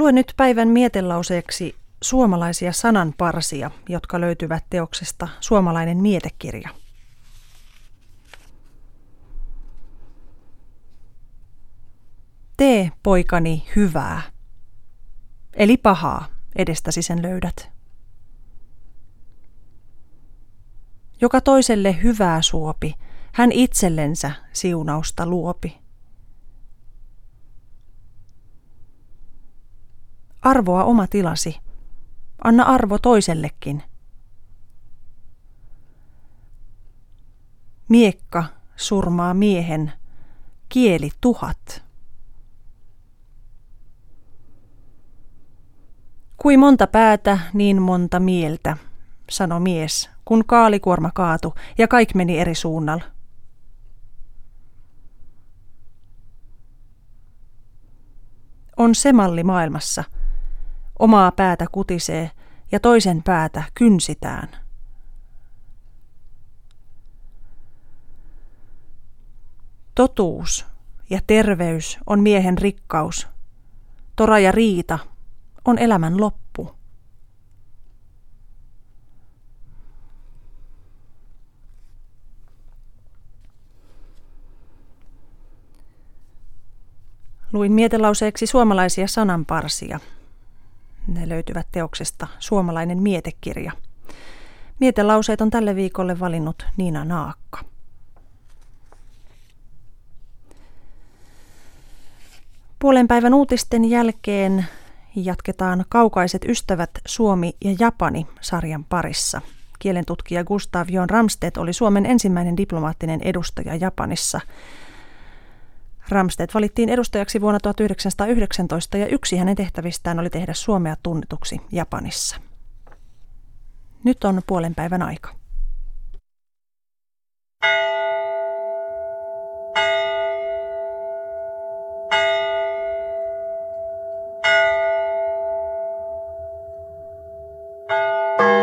Luen nyt päivän mietelauseeksi suomalaisia sananparsia, jotka löytyvät teoksesta Suomalainen mietekirja. Tee, poikani, hyvää. Eli pahaa, edestäsi sen löydät. Joka toiselle hyvää suopi, hän itsellensä siunausta luopi. Arvoa oma tilasi. Anna arvo toisellekin. Miekka surmaa miehen, kieli tuhat. Kui monta päätä, niin monta mieltä, sano mies, kun kaalikuorma kaatu ja kaikki meni eri suunnalla. On se malli maailmassa. Omaa päätä kutisee ja toisen päätä kynsitään. Totuus ja terveys on miehen rikkaus. Tora ja riita on elämän loppu. Luin mietelauseeksi suomalaisia sananparsia. Ne löytyvät teoksesta Suomalainen mietekirja. Mietelauseet on tälle viikolle valinnut Niina Naakka. Puolen päivän uutisten jälkeen jatketaan Kaukaiset ystävät Suomi ja Japani sarjan parissa. Kielentutkija Gustav Jon Ramstedt oli Suomen ensimmäinen diplomaattinen edustaja Japanissa. Ramstedt valittiin edustajaksi vuonna 1919 ja yksi hänen tehtävistään oli tehdä Suomea tunnetuksi Japanissa. Nyt on puolen päivän aika. Música